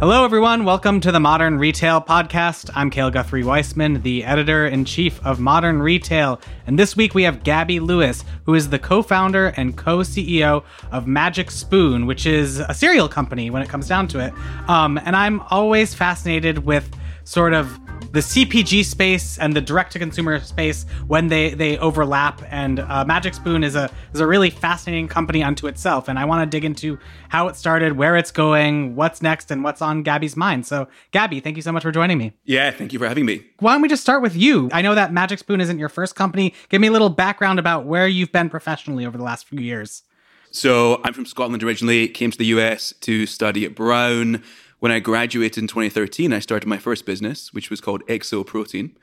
Hello, everyone. Welcome to the Modern Retail Podcast. I'm Cale Guthrie Weissman, the editor in chief of Modern Retail. And this week we have Gabi Lewis, who is the co founder and co CEO of Magic Spoon, which is a cereal company when it comes down to it. Um, and I'm always fascinated with sort of the CPG space and the direct to consumer space when they they overlap. And uh, Magic Spoon is a is a really fascinating company unto itself. And I want to dig into how it started, where it's going, what's next, and what's on Gabi's mind. So, Gabi, thank you so much for joining me. Yeah, thank you for having me. Why don't we just start with you? I know that Magic Spoon isn't your first company. Give me a little background about where you've been professionally over the last few years. So, I'm from Scotland originally, came to the US to study at Brown when I graduated in 2013, I started my first business, which was called Exo Protein.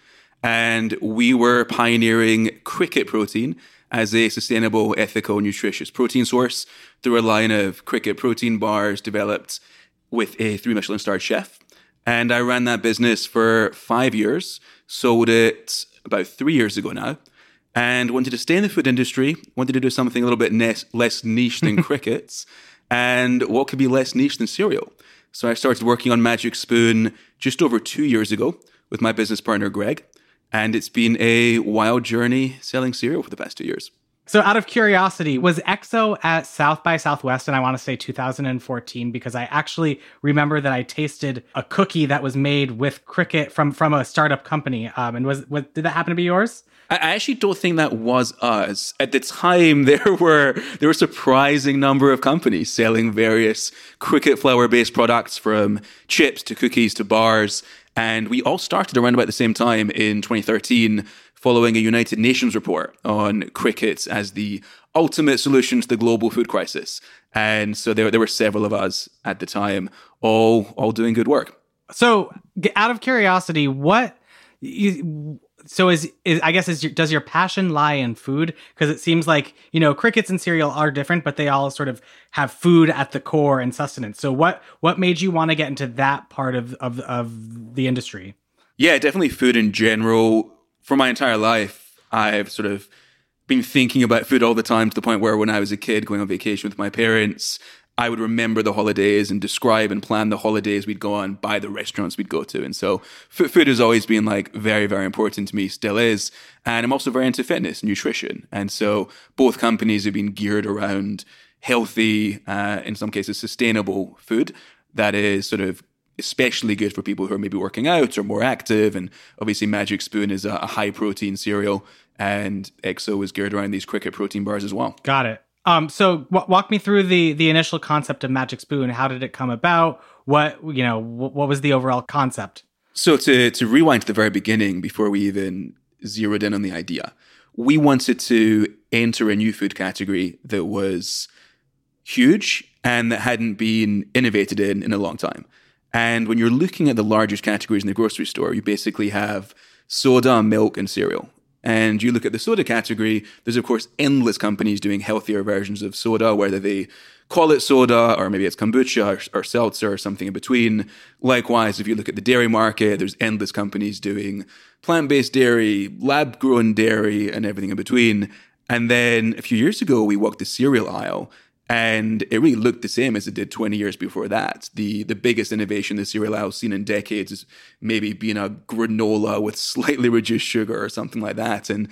And we were pioneering cricket protein as a sustainable, ethical, nutritious protein source through a line of cricket protein bars developed with a three Michelin starred chef. And I ran that business for five years, sold it about three years ago now, and wanted to stay in the food industry, wanted to do something a little bit less niche than crickets. And what could be less niche than cereal? So I started working on Magic Spoon just over two years ago with my business partner, Greg. And it's been a wild journey selling cereal for the past two years. So, out of curiosity, was EXO at South by Southwest? And I want to say 2014 because I actually remember that I tasted a cookie that was made with cricket from from a startup company. Um, and was, was did that happen to be yours? I actually don't think that was us. At the time, there were there were a surprising number of companies selling various cricket flour based products from chips to cookies to bars. And we all started around about the same time in 2013, following a United Nations report on cricket as the ultimate solution to the global food crisis. And so there, there were several of us at the time, all all doing good work. So, out of curiosity, what you, so is, is I guess is your, does your passion lie in food? Because it seems like you know crickets and cereal are different, but they all sort of have food at the core and sustenance. So what what made you want to get into that part of of of the industry? Yeah, definitely food in general. For my entire life, I've sort of been thinking about food all the time to the point where when I was a kid going on vacation with my parents, I would remember the holidays and describe and plan the holidays we'd go on by the restaurants we'd go to. And so food has always been like very, very important to me, still is. And I'm also very into fitness, and nutrition. And so both companies have been geared around healthy, uh, in some cases, sustainable food that is sort of especially good for people who are maybe working out or more active. And obviously, Magic Spoon is a, a high protein cereal, and EXO is geared around these cricket protein bars as well. Got it. Um, so w- walk me through the the initial concept of Magic Spoon. How did it come about? What you know? W- what was the overall concept? So to to rewind to the very beginning, before we even zeroed in on the idea, we wanted to enter a new food category that was huge and that hadn't been innovated in in a long time. And when you're looking at the largest categories in the grocery store, you basically have soda, milk, and cereal. And you look at the soda category, there's of course endless companies doing healthier versions of soda, whether they call it soda or maybe it's kombucha or, or, seltzer or something in between. Likewise, if you look at the dairy market, there's endless companies doing plant based dairy, lab grown dairy, and everything in between. And then a few years ago, we walked the cereal aisle and it really looked the same as it did 20 years before that. The the biggest innovation the cereal aisle seen in decades is maybe being a granola with slightly reduced sugar or something like that. And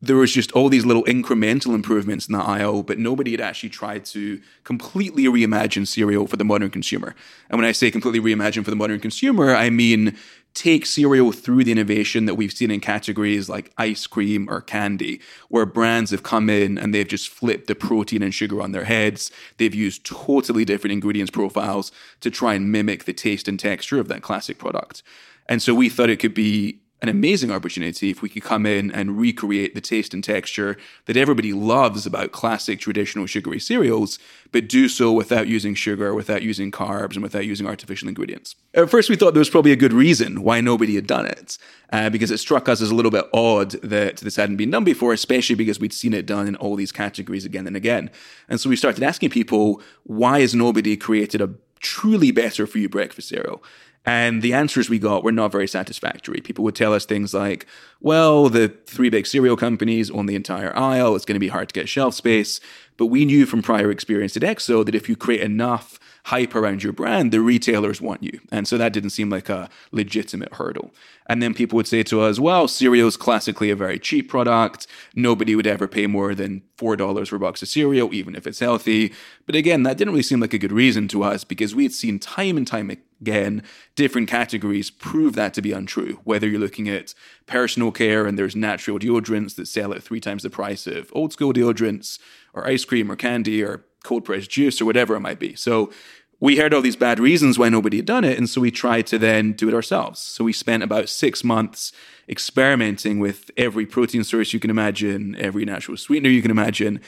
there was just all these little incremental improvements in the aisle, but nobody had actually tried to completely reimagine cereal for the modern consumer. And when I say completely reimagine for the modern consumer, I mean take cereal through the innovation that we've seen in categories like ice cream or candy, where brands have come in and they've just flipped the protein and sugar on their heads. They've used totally different ingredients profiles to try and mimic the taste and texture of that classic product. And so we thought it could be an amazing opportunity if we could come in and recreate the taste and texture that everybody loves about classic traditional sugary cereals, but do so without using sugar, without using carbs, and without using artificial ingredients. At first, we thought there was probably a good reason why nobody had done it, uh, because it struck us as a little bit odd that this hadn't been done before, especially because we'd seen it done in all these categories again and again. And so we started asking people, why has nobody created a truly better for you breakfast cereal? And the answers we got were not very satisfactory. People would tell us things like, well, the three big cereal companies own the entire aisle. It's going to be hard to get shelf space. But we knew from prior experience at Exo that if you create enough hype around your brand, the retailers want you. And so that didn't seem like a legitimate hurdle. And then people would say to us, well, cereal is classically a very cheap product. Nobody would ever pay more than $4 for a box of cereal, even if it's healthy. But again, that didn't really seem like a good reason to us because we had seen time and time again different categories prove that to be untrue. Whether you're looking at personal care and there's natural deodorants that sell at three times the price of old school deodorants, or ice cream, or candy, or cold pressed juice, or whatever it might be. So we heard all these bad reasons why nobody had done it, and so we tried to then do it ourselves. So we spent about six months experimenting with every protein source you can imagine, every natural sweetener you can imagine,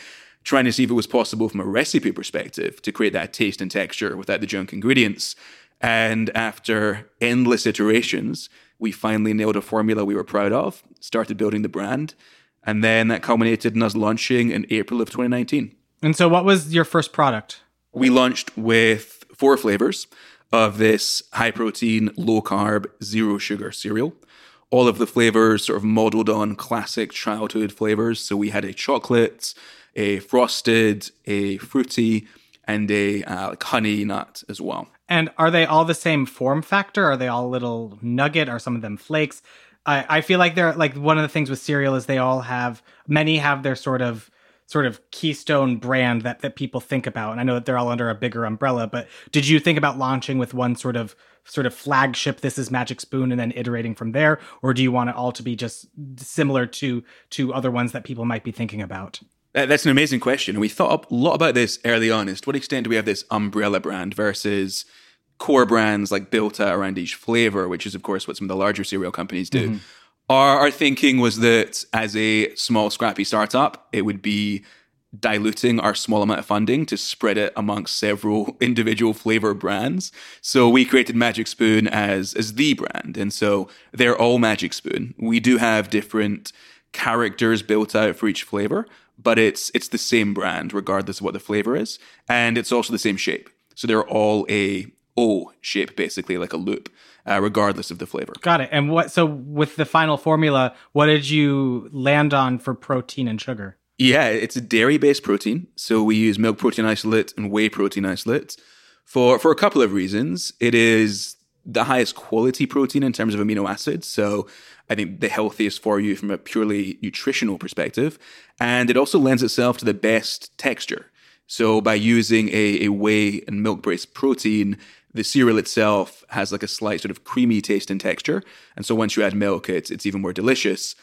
trying to see if it was possible from a recipe perspective to create that taste and texture without the junk ingredients. And after endless iterations, we finally nailed a formula we were proud of, started building the brand, and then that culminated in us launching in April of 2019. And so, what was your first product? We launched with four flavors of this high protein, low carb, zero sugar cereal. All of the flavors sort of modeled on classic childhood flavors. So we had a chocolate, a frosted, a fruity, and a uh, like honey nut as well. And are they all the same form factor? Are they all little nugget? Are some of them flakes? I, I feel like they're like one of the things with cereal is they all have many have their sort of sort of keystone brand that that people think about and i know that they're all under a bigger umbrella but did you think about launching with one sort of sort of flagship this is magic spoon and then iterating from there or do you want it all to be just similar to to other ones that people might be thinking about that's an amazing question we thought a lot about this early on is to what extent do we have this umbrella brand versus core brands like built out around each flavor which is of course what some of the larger cereal companies do mm-hmm our, our thinking was that as a small, scrappy startup, it would be diluting our small amount of funding to spread it amongst several individual flavor brands. So we created Magic Spoon as as the brand, and so they're all Magic Spoon. We do have different characters built out for each flavor, but it's it's the same brand regardless of what the flavor is, and it's also the same shape. So they're all a O shape, basically like a loop uh, regardless of the flavor. Got it. And what? So with the final formula, what did you land on for protein and sugar? Yeah, it's a dairy-based protein. So we use milk protein isolate and whey protein isolate for for a couple of reasons. It is the highest quality protein in terms of amino acids. So I think the healthiest for you from a purely nutritional perspective. And it also lends itself to the best texture. So by using a, a whey and milk based protein, the cereal itself has like a slight sort of creamy taste and texture. And so once you add milk, it's, it's even more delicious.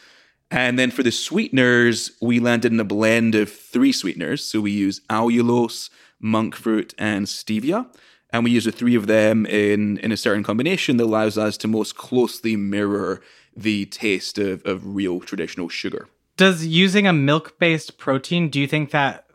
And then for the sweeteners, we landed in a blend of three sweeteners. So we use allulose, monk fruit, and stevia. And we use the three of them in, in a certain combination that allows us to most closely mirror the taste of, of real traditional sugar. Does using a milk based protein, do you think that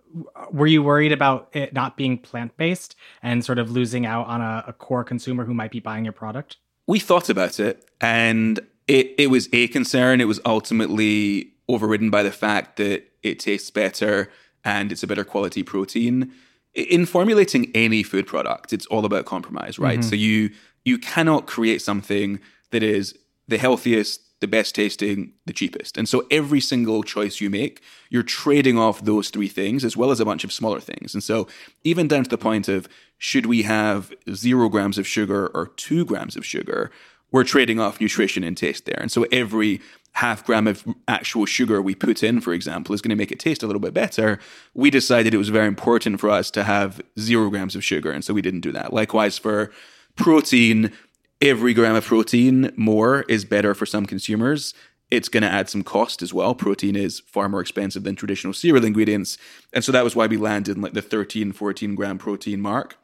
were you worried about it not being plant based and sort of losing out on a, a, core consumer who might be buying your product? We thought about it, and it it was a concern. It was ultimately overridden by the fact that it tastes better and it's a better quality protein. In formulating any food product, it's all about compromise, right? Mm-hmm. So you you cannot create something that is the healthiest, the best tasting, the cheapest. And so every single choice you make, you're trading off those three things as well as a bunch of smaller things. And so even down to the point of should we have zero grams of sugar or two grams of sugar, we're trading off nutrition and taste there. And so every half gram of actual sugar we put in, for example, is going to make it taste a little bit better. We decided it was very important for us to have zero grams of sugar. And so we didn't do that. Likewise, for protein, every gram of protein more is better for some consumers. It's going to add some cost as well. Protein is far more expensive than traditional cereal ingredients. And so that was why we landed in like the 13, 14 gram protein mark.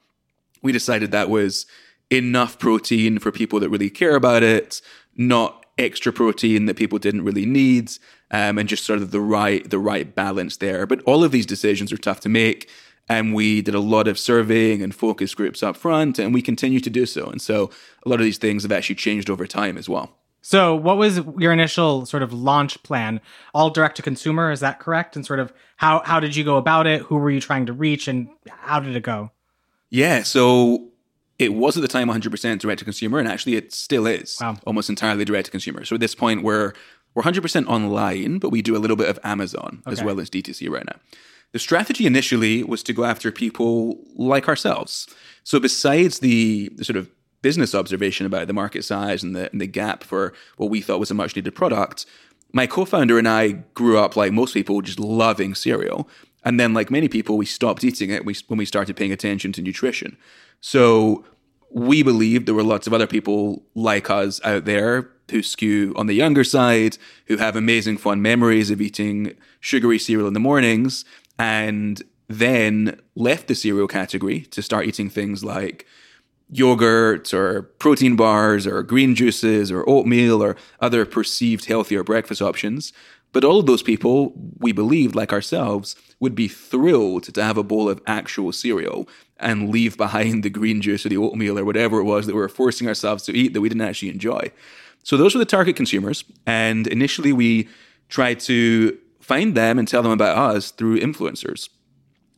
We decided that was enough protein for people that really care about it, not extra protein that people didn't really need, um, and just sort of the right the right balance there. But all of these decisions are tough to make and we did a lot of surveying and focus groups up front and we continue to do so. And so a lot of these things have actually changed over time as well. So what was your initial sort of launch plan? All direct to consumer is that correct? And sort of how how did you go about it? Who were you trying to reach and how did it go? Yeah so it was at the time 100% direct to consumer, and actually it still is Wow. almost entirely direct to consumer. So at this point, we're we're 100% online, but we do a little bit of Amazon as well as DTC right now. The strategy initially was to go after people like ourselves. So besides the, the sort of business observation about the market size and the, and the gap for what we thought was a much needed product, my co-founder and I grew up like most people, just loving cereal. And then, like many people, we stopped eating it when we started paying attention to nutrition. So we believed there were lots of other people like us out there who skew on the younger side, who have amazing fun memories of eating sugary cereal in the mornings, and then left the cereal category to start eating things like yogurt or protein bars or green juices or oatmeal or other perceived healthier breakfast options. But all of those people, we believed, like ourselves, would be thrilled to have a bowl of actual cereal and leave behind the green juice or the oatmeal or whatever it was that we were forcing ourselves to eat that we didn't actually enjoy. So those were the target consumers. And initially, we tried to find them and tell them about us through influencers.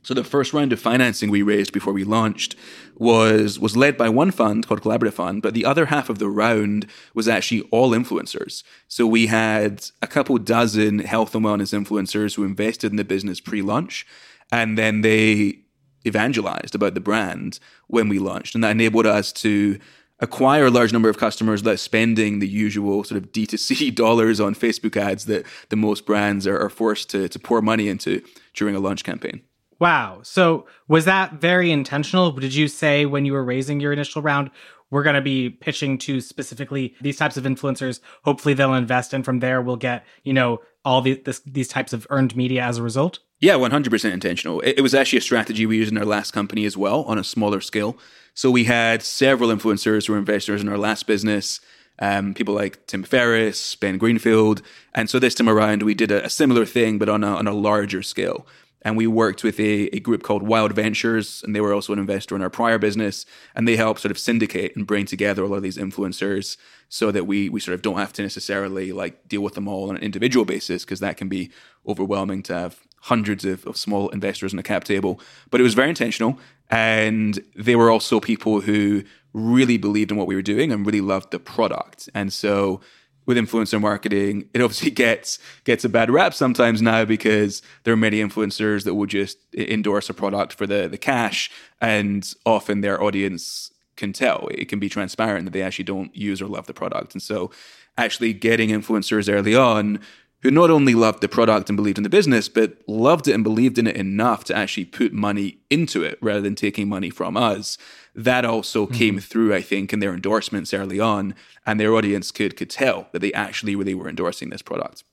So the first round of financing we raised before we launched was was led by one fund called Collaborative Fund, but the other half of the round was actually all influencers. So we had a couple dozen health and wellness influencers who invested in the business pre-launch, and then they evangelized about the brand when we launched, and that enabled us to acquire a large number of customers without spending the usual sort of D2C dollars on Facebook ads that the most brands are, are forced to, to pour money into during a launch campaign. Wow. So was that very intentional? Did you say when you were raising your initial round, we're going to be pitching to specifically these types of influencers? Hopefully they'll invest, and from there we'll get you know all the, this, these types of earned media as a result. Yeah, 100% intentional. It, it was actually a strategy we used in our last company as well on a smaller scale. So we had several influencers who were investors in our last business. Um, people like Tim Ferriss, Ben Greenfield. And so this time around, we did a, a similar thing, but on a, on a larger scale. And we worked with a, a group called Wild Ventures, and they were also an investor in our prior business. And they helped sort of syndicate and bring together a lot of these influencers so that we we sort of don't have to necessarily like deal with them all on an individual basis, because that can be overwhelming to have hundreds of, of small investors on a cap table. But it was very intentional. And they were also people who really believed in what we were doing and really loved the product. And so with influencer marketing, it obviously gets gets a bad rap sometimes now because there are many influencers that will just endorse a product for the the cash, and often their audience can tell. It can be transparent that they actually don't use or love the product, and so actually getting influencers early on who not only loved the product and believed in the business, but loved it and believed in it enough to actually put money into it rather than taking money from us. That also mm-hmm. came through, I think, in their endorsements early on, and their audience could could tell that they actually really were endorsing this product.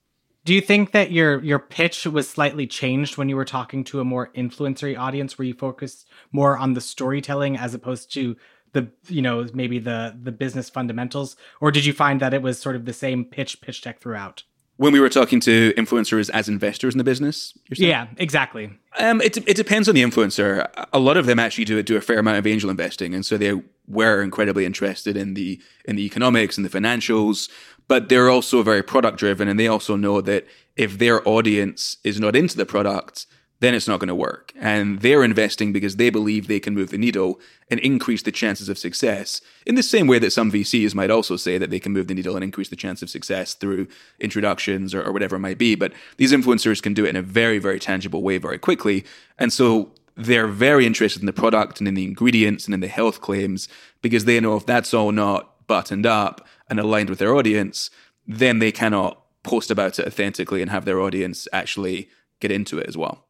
Do you think that your your pitch was slightly changed when you were talking to a more influencery audience, where you focused more on the storytelling as opposed to the you know maybe the the business fundamentals, or did you find that it was sort of the same pitch pitch deck throughout? When we were talking to influencers as investors in the business? Yeah, exactly. Um, it, it depends on the influencer. A lot of them actually do do a fair amount of angel investing, and so they were incredibly interested in the in the economics and the financials. But they're also very product driven, and they also know that if their audience is not into the product, then it's not going to work. And they're investing because they believe they can move the needle and increase the chances of success in the same way that some VCs might also say that they can move the needle and increase the chance of success through introductions or, or whatever it might be. But these influencers can do it in a very, very tangible way very quickly. And so they're very interested in the product and in the ingredients and in the health claims because they know if that's all not buttoned up and aligned with their audience, then they cannot post about it authentically and have their audience actually get into it as well.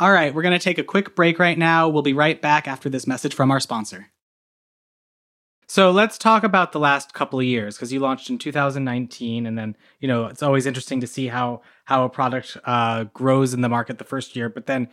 All right, we're going to take a quick break right now. We'll be right back after this message from our sponsor. So let's talk about the last couple of years because you launched in 2019, and then you know it's always interesting to see how how a product uh, grows in the market the first year. But then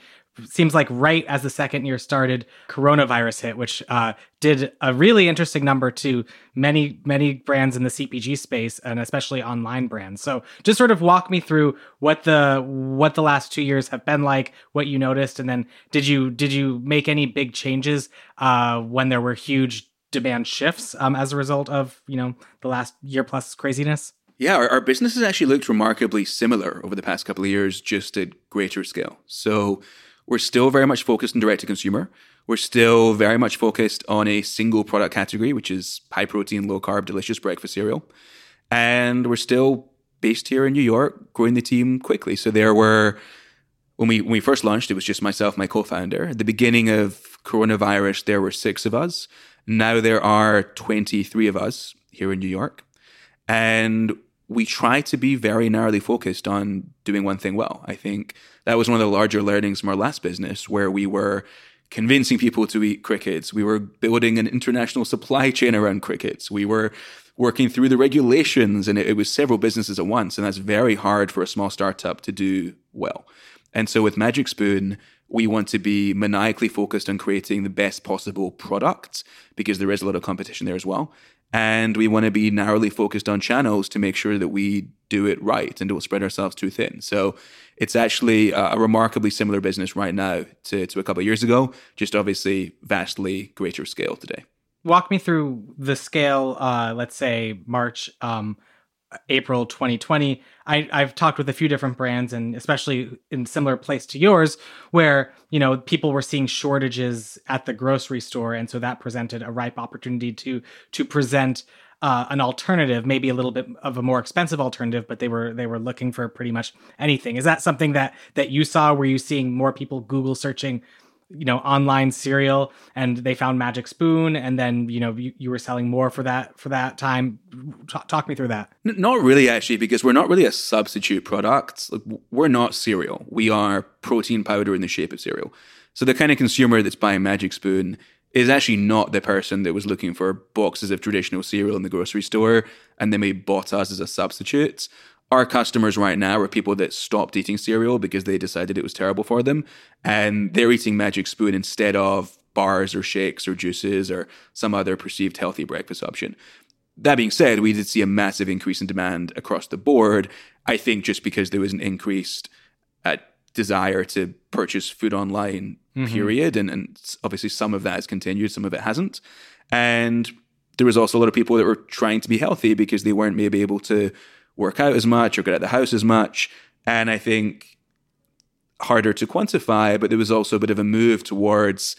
seems like right as the second year started, coronavirus hit, which uh, did a really interesting number to many many brands in the CPG space and especially online brands. So just sort of walk me through what the what the last two years have been like, what you noticed, and then did you did you make any big changes uh, when there were huge demand shifts um, as a result of you know the last year plus craziness? Yeah, our, our business has actually looked remarkably similar over the past couple of years, just at greater scale. So we're still very much focused on direct to consumer. We're still very much focused on a single product category, which is high protein, low carb, delicious breakfast cereal. And we're still based here in New York, growing the team quickly. So there were, when we, when we first launched, it was just myself, my co founder. At the beginning of coronavirus, there were six of us. Now there are 23 of us here in New York. And we try to be very narrowly focused on doing one thing well. I think that was one of the larger learnings from our last business, where we were convincing people to eat crickets. We were building an international supply chain around crickets. We were working through the regulations, and it, it, was several businesses at once. And that's very hard for a small startup to do well. And so with Magic Spoon, we want to be maniacally focused on creating the best possible product because there is a lot of competition there as well. And we want to be narrowly focused on channels to make sure that we do it right and don't spread ourselves too thin. So it's actually a remarkably similar business right now to, to a couple of years ago, just obviously vastly greater scale today. Walk me through the scale, uh, let's say March um, April 2020. I, I've talked with a few different brands, and especially in similar place to yours, where you know people were seeing shortages at the grocery store, and so that presented a ripe opportunity to to present uh, an alternative, maybe a little bit of a more expensive alternative, but they were they were looking for pretty much anything. Is that something that that you saw? Were you seeing more people Google searching you know online cereal and they found magic spoon and then you know you, you were selling more for that for that time. Talk, talk me through that. Not really actually because we're not really a substitute product. We're not cereal. We are protein powder in the shape of cereal. So the kind of consumer that's buying magic spoon is actually not the person that was looking for boxes of traditional cereal in the grocery store and they may bought us as a substitute our customers right now are people that stopped eating cereal because they decided it was terrible for them and they're eating magic spoon instead of bars or shakes or juices or some other perceived healthy breakfast option that being said we did see a massive increase in demand across the board i think just because there was an increased uh, desire to purchase food online mm-hmm. period and, and obviously some of that has continued some of it hasn't and there was also a lot of people that were trying to be healthy because they weren't maybe able to work out as much or get out the house as much. And I think harder to quantify, but there was also a bit of a move towards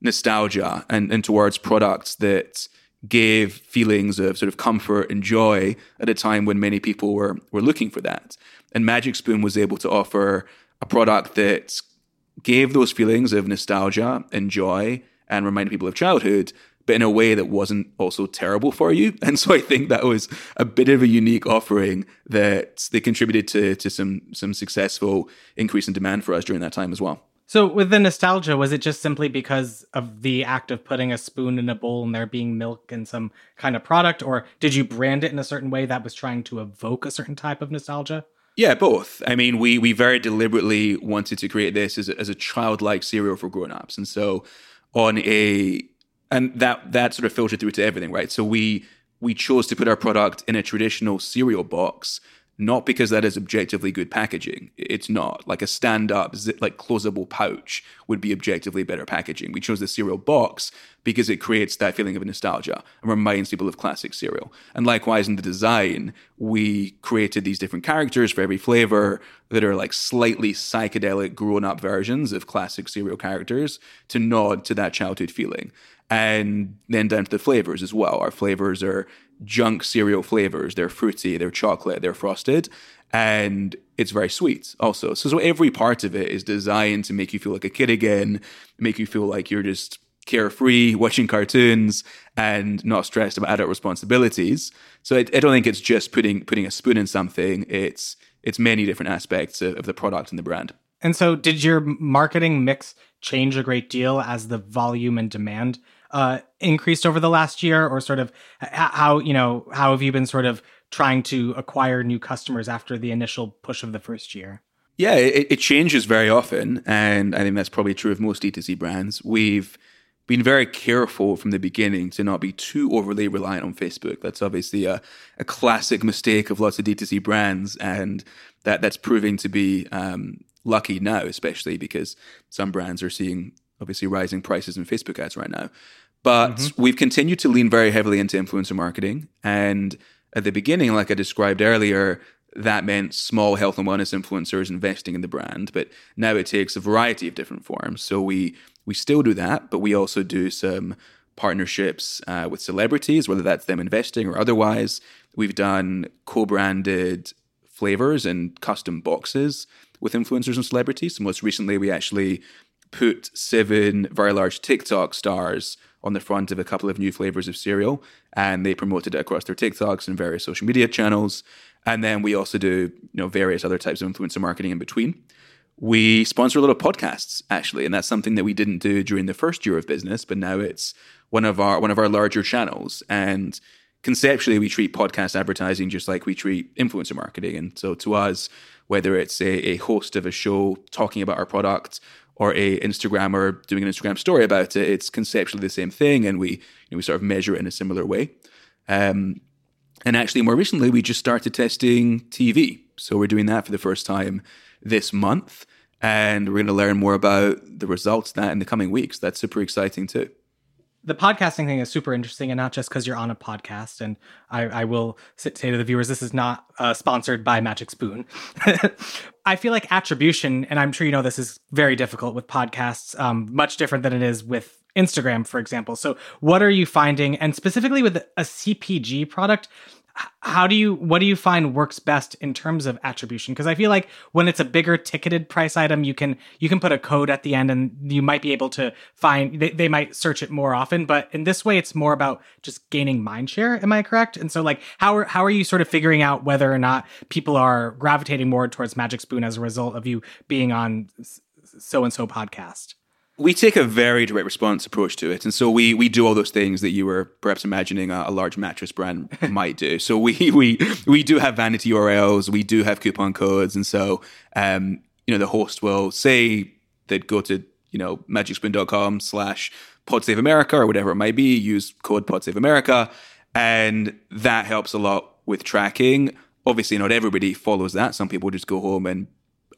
nostalgia and, and towards products that gave feelings of sort of comfort and joy at a time when many people were were looking for that. And Magic Spoon was able to offer a product that gave those feelings of nostalgia and joy and reminded people of childhood, but in a way that wasn't also terrible for you. And so I think that was a bit of a unique offering that they contributed to to some some successful increase in demand for us during that time as well. So with the nostalgia, was it just simply because of the act of putting a spoon in a bowl and there being milk and some kind of product, or did you brand it in a certain way that was trying to evoke a certain type of nostalgia? Yeah, both. I mean, we we very deliberately wanted to create this as a, as a childlike cereal for grown-ups. And so on a and that that sort of filtered through to everything, right? So we we chose to put our product in a traditional cereal box, not because that is objectively good packaging. It's not like a stand-up, like closable pouch would be objectively better packaging. We chose the cereal box because it creates that feeling of nostalgia and reminds people of classic cereal. And likewise, in the design, we created these different characters for every flavor that are like slightly psychedelic, grown-up versions of classic cereal characters to nod to that childhood feeling and then down to the flavors as well. Our flavors are junk cereal flavors. They're fruity, they're chocolate, they're frosted, and it's very sweet also. So, so every part of it is designed to make you feel like a kid again, make you feel like you're just carefree, watching cartoons, and not stressed about adult responsibilities. So I, I, don't think it's just putting putting a spoon in something. It's it's many different aspects of, of the product and the brand. And so, did your marketing mix change a great deal as the volume and demand uh, increased over the last year, or sort of how you know how have you been sort of trying to acquire new customers after the initial push of the first year? Yeah, it, it changes very often, and I think that's probably true of most D2C brands. We've been very careful from the beginning to not be too overly reliant on Facebook. That's obviously a, a classic mistake of lots of D2C brands, and that that's proving to be um, lucky now, especially because some brands are seeing obviously rising prices in Facebook ads right now. But mm-hmm. we've continued to lean very heavily into influencer marketing. And at the beginning, like I described earlier, that meant small health and wellness influencers investing in the brand. But now it takes a variety of different forms. So we we still do that, but we also do some partnerships uh, with celebrities, whether that's them investing or otherwise. We've done co branded flavors and custom boxes with influencers and celebrities. So most recently, we actually put seven very large TikTok stars on the front of a couple of new flavors of cereal, and they promoted it across their TikToks and various social media channels. And then we also do, you know, various other types of influencer marketing in between. We sponsor a lot of podcasts actually, and that's something that we didn't do during the first year of business, but now it's one of our one of our larger channels. And conceptually, we treat podcast advertising just like we treat influencer marketing. And so to us, whether it's a, a host of a show talking about our product or a Instagrammer doing an Instagram story about it, it's conceptually the same thing, and we you know, we sort of measure it in a similar way. Um, and actually, more recently, we just started testing TV. So we're doing that for the first time this month, and we're going to learn more about the results that in the coming weeks. That's super exciting too the podcasting thing is super interesting, and not just because you're on a podcast. And I, I will say to the viewers, this is not uh, sponsored by Magic Spoon. I feel like attribution, and I'm sure you know this is very difficult with podcasts, um, much different than it is with Instagram, for example. So, what are you finding? And specifically with a CPG product, how do you what do you find works best in terms of attribution? Because i feel like when it's a bigger ticketed price item you can you can put a code at the end and you might be able to find they, they might search it more often but in this way it's more about just gaining mind share. Am i correct? And so like how are how are you sort of figuring out whether or not people are gravitating more towards magic spoon as a result of you being on so and so podcast we take a very direct response approach to it, and so we we do all those things that you were perhaps imagining a, a large mattress brand might do. So we we we do have vanity URLs, we do have coupon codes, and so um, you know the host will say they'd go to you know magicspoon.com slash podsaveamerica or whatever it might be, use code podsaveamerica, and that helps a lot with tracking. Obviously, not everybody follows that. Some people just go home and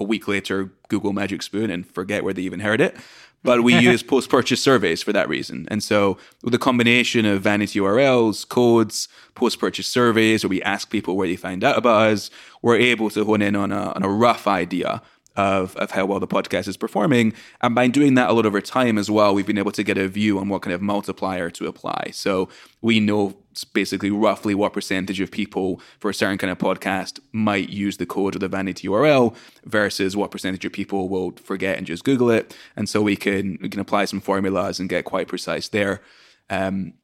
a week later Google Magic Spoon and forget where they even heard it but we use post purchase surveys for that reason. And so, with the combination of vanity URLs, codes, post purchase surveys, where we ask people where they find out about us, we're able to hone in on a, on a rough idea of, of how well the podcast is performing. And by doing that a lot over time as well, we've been able to get a view on what kind of multiplier to apply. So we know basically roughly what percentage of people for a certain kind of podcast might use the code or the vanity URL versus what percentage of people will forget and just Google it. And so we can we can apply some formulas and get quite precise there. Um,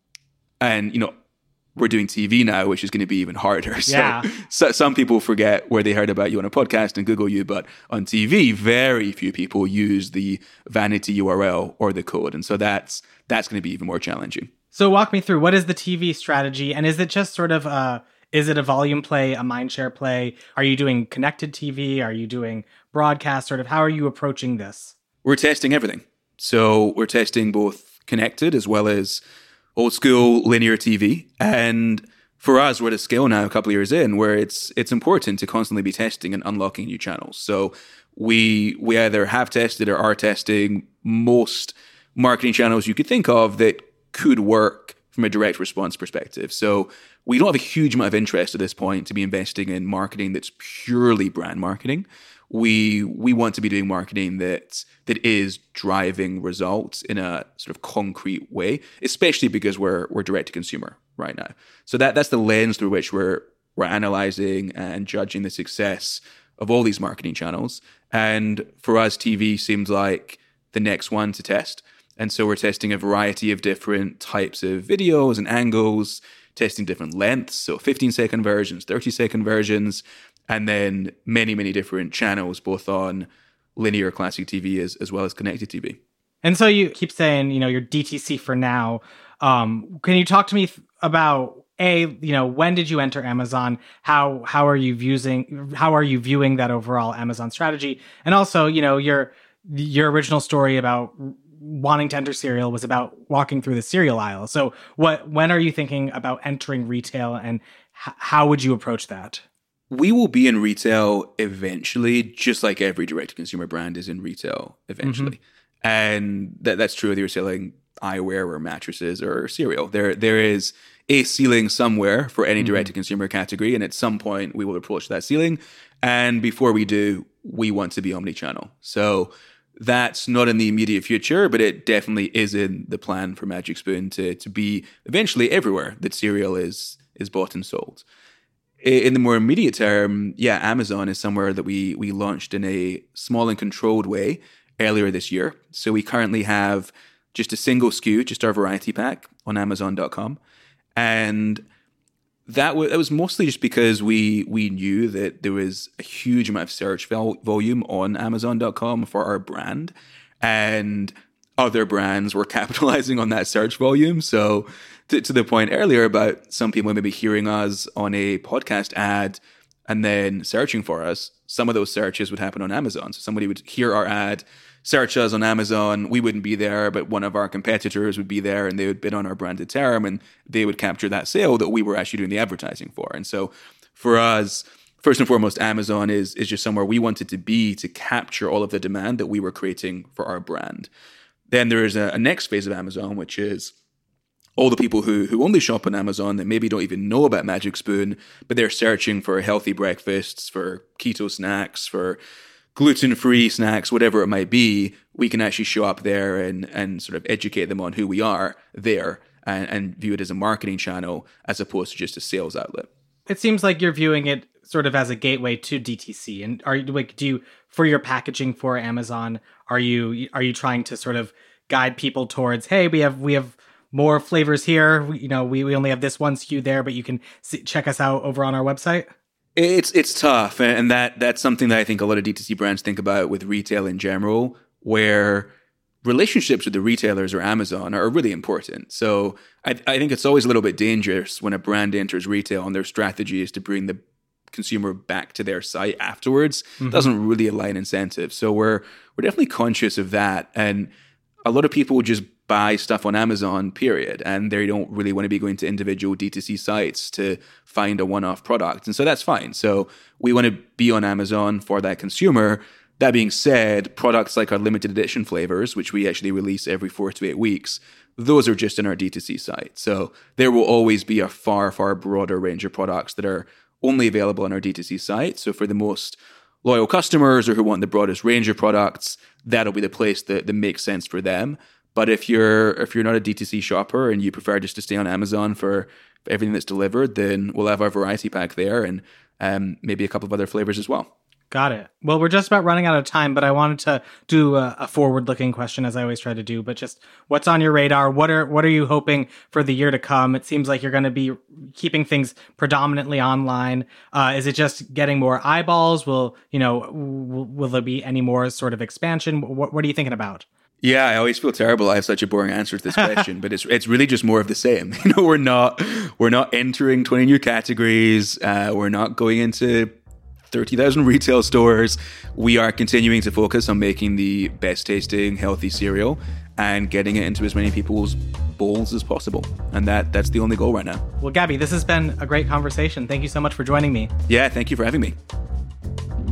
and you know, we're doing TV now, which is going to be even harder. So, yeah. so, some people forget where they heard about you on a podcast and Google you, but on TV, very few people use the vanity URL or the code, and so that's that's going to be even more challenging. So walk me through what is the TV strategy, and is it just sort of a is it a volume play, a mindshare play? Are you doing connected TV? Are you doing broadcast? Sort of how are you approaching this? We're testing everything. So we're testing both connected as well as old school linear TV. And for us, we're at a scale now, a couple of years in, where it's it's important to constantly be testing and unlocking new channels. So we we either have tested or are testing most marketing channels you could think of that could work from a direct response perspective. So we don't have a huge amount of interest at this point to be investing in marketing that's purely brand marketing we we want to be doing marketing that that is driving results in a sort of concrete way, especially because we're we're direct to consumer right now. So that that's the lens through which we're we're analyzing and judging the success of all these marketing channels. And for us, TV seems like the next one to test. And so we're testing a variety of different types of videos and angles, testing different lengths, so 15 second versions, 30 second versions, and then many, many different channels, both on linear classic TV as, as well as connected TV. And so you keep saying, you know, your DTC for now. Um, can you talk to me about a, you know, when did you enter Amazon? How how are you using how are you viewing that overall Amazon strategy? And also, you know, your your original story about wanting to enter cereal was about walking through the cereal aisle. So, what when are you thinking about entering retail, and h- how would you approach that? We will be in retail eventually, just like every direct to consumer brand is in retail eventually. Mm-hmm. And that, that's true whether you're selling eyewear or mattresses or cereal. There there is a ceiling somewhere for any mm-hmm. direct to consumer category, and at some point we will approach that ceiling. And before we do, we want to be omni channel. So That's not in the immediate future, but it definitely is in the plan for Magic Spoon to, to be eventually everywhere that cereal is is bought and sold. In the more immediate term, yeah, Amazon is somewhere that we we launched in a small and controlled way earlier this year. So we currently have just a single SKU, just our variety pack on Amazon.com, and that, w- that was mostly just because we we knew that there was a huge amount of search vol- volume on Amazon.com for our brand, and other brands were capitalizing on that search volume. So to, to the point earlier about some people maybe hearing us on a podcast ad and then searching for us, some of those searches would happen on Amazon. So somebody would hear our ad search us on Amazon, we wouldn't be there, but one of our competitors would be there and they would bid on our branded term and they would capture that sale that we were actually doing the advertising for. And so for us, first and foremost, Amazon is, is just somewhere we wanted to be to capture all of the demand that we were creating for our brand. Then there is a, a next phase of Amazon, which is all the people who who only shop on Amazon that maybe don't even know about Magic Spoon, but they're searching for healthy breakfasts, for keto snacks, for gluten free snacks, whatever it might be, we can actually show up there and, and sort of educate them on who we are there and, and view it as a marketing channel as opposed to just a sales outlet. It seems like you're viewing it sort of as a gateway to DTC. And are you like do you for your packaging for Amazon, are you are you trying to sort of guide people towards, hey, we have we have more flavors here. We, you know, we, we only have this one SKU there, but you can see, check us out over on our website. It's it's tough, and that that's something that I think a lot of DTC brands think about with retail in general, where relationships with the retailers or Amazon are really important. So I, I think it's always a little bit dangerous when a brand enters retail and their strategy is to bring the consumer back to their site afterwards. Mm-hmm. Doesn't really align incentives. So we're we're definitely conscious of that, and a lot of people just buy stuff on Amazon, period. And they don't really want to be going to individual D2C sites to find a one off product. And so that's fine. So we want to be on Amazon for that consumer. That being said, products like our limited edition flavors, which we actually release every four to eight weeks, those are just in our D2C site. So there will always be a far, far broader range of products that are only available on our D2C site. So for the most loyal customers or who want the broadest range of products, that'll be the place that, that makes sense for them. But if you're if you're not a D2C shopper and you prefer just to stay on Amazon for everything that's delivered, then we'll have our variety pack there and um, maybe a couple of other flavors as well. Got it. Well, we're just about running out of time, but I wanted to do a, a forward-looking question, as I always try to do. But just what's on your radar? What are what are you hoping for the year to come? It seems like you're going to be keeping things predominantly online. Uh, is it just getting more eyeballs? Will you know? Will, will there be any more sort of expansion? What, what are you thinking about? Yeah, I always feel terrible. I have such a boring answer to this question, but it's it's really just more of the same. You know, we're not we're not entering twenty new categories. Uh, we're not going into thirty thousand retail stores. We are continuing to focus on making the best tasting healthy cereal and getting it into as many people's bowls as possible. And that that's the only goal right now. Well, Gabi, this has been a great conversation. Thank you so much for joining me. Yeah, thank you for having me.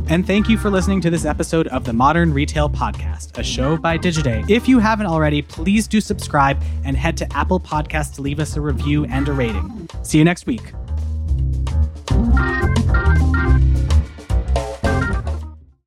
And thank you for listening to this episode of the Modern Retail Podcast, a show by Digiday. If you haven't already, please do subscribe and head to Apple Podcasts to leave us a review and a rating. See you next week.